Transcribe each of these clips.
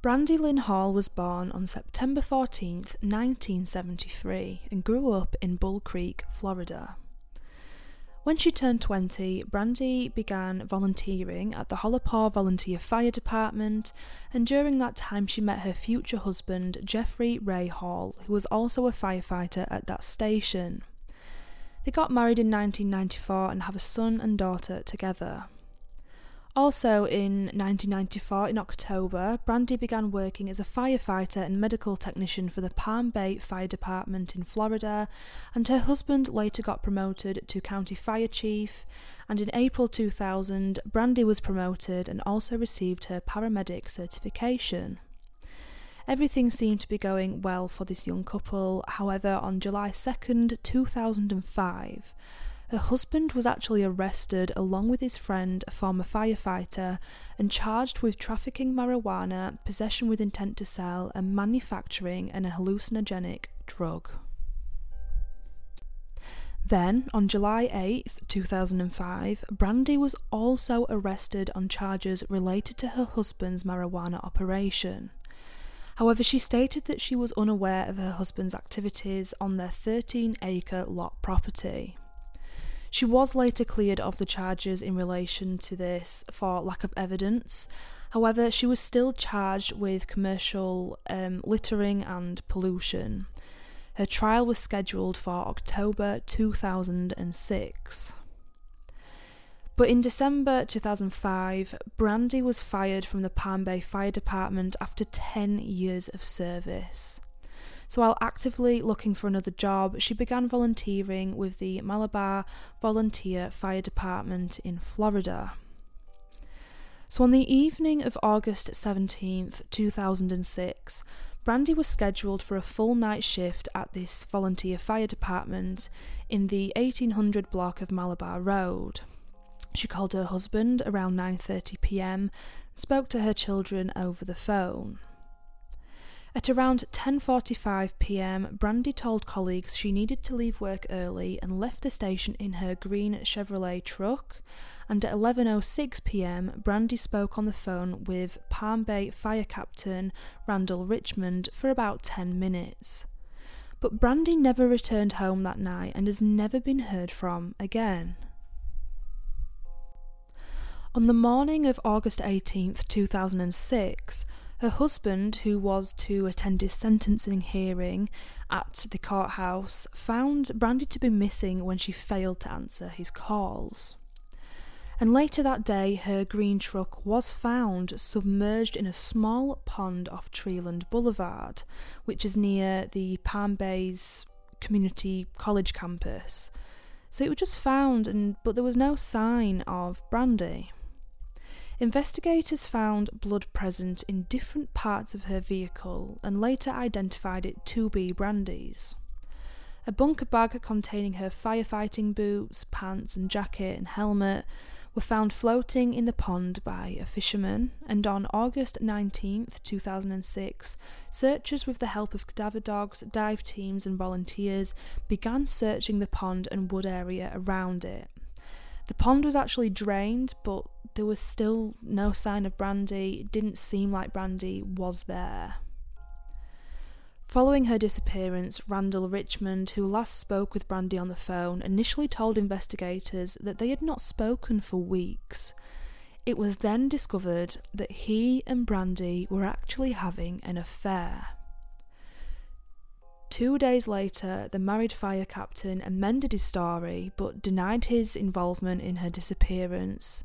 Brandy Lynn Hall was born on September 14, 1973, and grew up in Bull Creek, Florida. When she turned 20, Brandy began volunteering at the Holopaw Volunteer Fire Department, and during that time, she met her future husband, Jeffrey Ray Hall, who was also a firefighter at that station. They got married in 1994 and have a son and daughter together. Also in 1994, in October, Brandy began working as a firefighter and medical technician for the Palm Bay Fire Department in Florida, and her husband later got promoted to county fire chief. And in April 2000, Brandy was promoted and also received her paramedic certification. Everything seemed to be going well for this young couple. However, on July 2nd, 2005, her husband was actually arrested along with his friend, a former firefighter, and charged with trafficking marijuana, possession with intent to sell, and manufacturing an hallucinogenic drug. Then, on July 8th, 2005, Brandy was also arrested on charges related to her husband's marijuana operation. However, she stated that she was unaware of her husband's activities on their 13 acre lot property. She was later cleared of the charges in relation to this for lack of evidence. However, she was still charged with commercial um, littering and pollution. Her trial was scheduled for October 2006. But in December 2005, Brandy was fired from the Palm Bay Fire Department after 10 years of service. So while actively looking for another job, she began volunteering with the Malabar Volunteer Fire Department in Florida. So on the evening of August 17th, 2006, Brandy was scheduled for a full night shift at this volunteer fire department in the 1800 block of Malabar Road. She called her husband around 9:30 p.m. spoke to her children over the phone. At around 10:45 p.m., Brandy told colleagues she needed to leave work early and left the station in her green Chevrolet truck. And at 11:06 p.m., Brandy spoke on the phone with Palm Bay Fire Captain Randall Richmond for about 10 minutes. But Brandy never returned home that night and has never been heard from again. On the morning of August 18th, 2006, her husband, who was to attend his sentencing hearing at the courthouse, found Brandy to be missing when she failed to answer his calls. And later that day, her green truck was found submerged in a small pond off Treeland Boulevard, which is near the Palm Bay's community college campus. So it was just found, and but there was no sign of Brandy. Investigators found blood present in different parts of her vehicle and later identified it to be Brandy's. A bunker bag containing her firefighting boots, pants, and jacket and helmet were found floating in the pond by a fisherman, and on August 19, 2006, searchers with the help of cadaver dogs, dive teams, and volunteers began searching the pond and wood area around it. The pond was actually drained, but there was still no sign of Brandy. It didn't seem like Brandy was there. Following her disappearance, Randall Richmond, who last spoke with Brandy on the phone, initially told investigators that they had not spoken for weeks. It was then discovered that he and Brandy were actually having an affair. Two days later, the married fire captain amended his story but denied his involvement in her disappearance.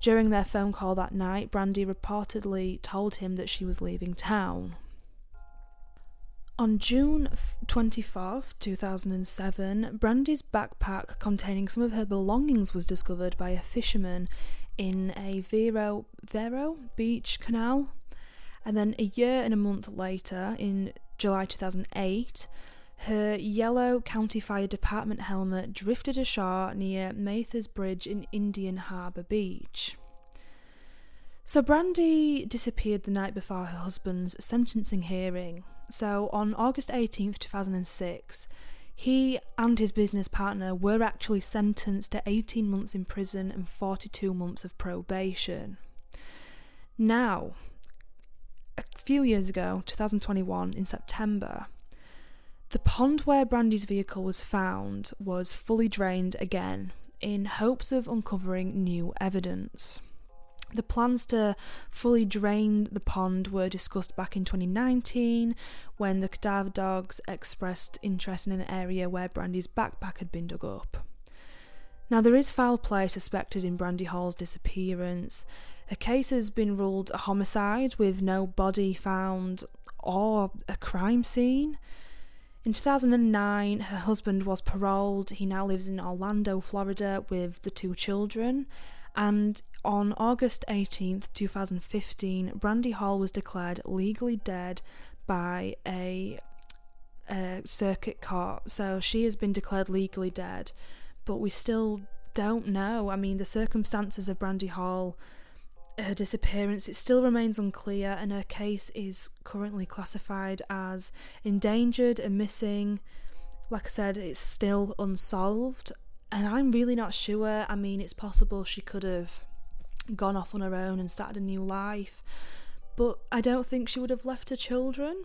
During their phone call that night, Brandy reportedly told him that she was leaving town. On June 24th, 2007, Brandy's backpack containing some of her belongings was discovered by a fisherman in a Vero, Vero Beach canal. And then a year and a month later, in July 2008, her yellow County Fire Department helmet drifted ashore near Mathers Bridge in Indian Harbour Beach. So, Brandy disappeared the night before her husband's sentencing hearing. So, on August 18th, 2006, he and his business partner were actually sentenced to 18 months in prison and 42 months of probation. Now, few years ago, 2021, in September, the pond where Brandy's vehicle was found was fully drained again in hopes of uncovering new evidence. The plans to fully drain the pond were discussed back in 2019 when the cadaver dogs expressed interest in an area where Brandy's backpack had been dug up. Now, there is foul play suspected in Brandy Hall's disappearance. Her case has been ruled a homicide with no body found or a crime scene. In 2009, her husband was paroled. He now lives in Orlando, Florida, with the two children. And on August 18th, 2015, Brandy Hall was declared legally dead by a, a circuit court. So she has been declared legally dead, but we still don't know. I mean, the circumstances of Brandy Hall, her disappearance, it still remains unclear, and her case is currently classified as endangered and missing. Like I said, it's still unsolved, and I'm really not sure. I mean, it's possible she could have gone off on her own and started a new life, but I don't think she would have left her children.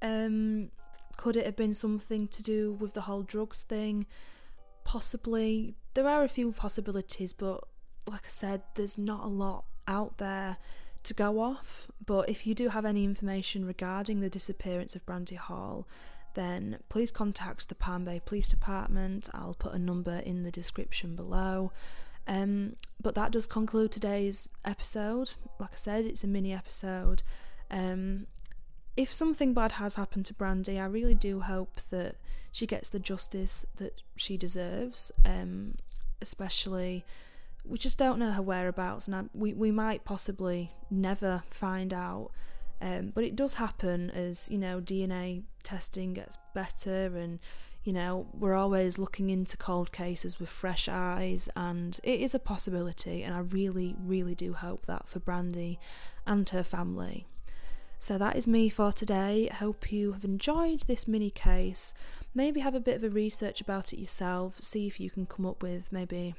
Um, could it have been something to do with the whole drugs thing? Possibly. There are a few possibilities, but like I said, there's not a lot out there to go off. But if you do have any information regarding the disappearance of Brandy Hall, then please contact the Palm Bay Police Department. I'll put a number in the description below. Um, but that does conclude today's episode. Like I said, it's a mini episode. Um, if something bad has happened to Brandy, I really do hope that she gets the justice that she deserves. Um, especially, we just don't know her whereabouts, and I, we we might possibly never find out. Um, but it does happen as you know DNA testing gets better and you know, we're always looking into cold cases with fresh eyes, and it is a possibility. And I really, really do hope that for Brandy and her family. So that is me for today. I hope you have enjoyed this mini case. Maybe have a bit of a research about it yourself, see if you can come up with maybe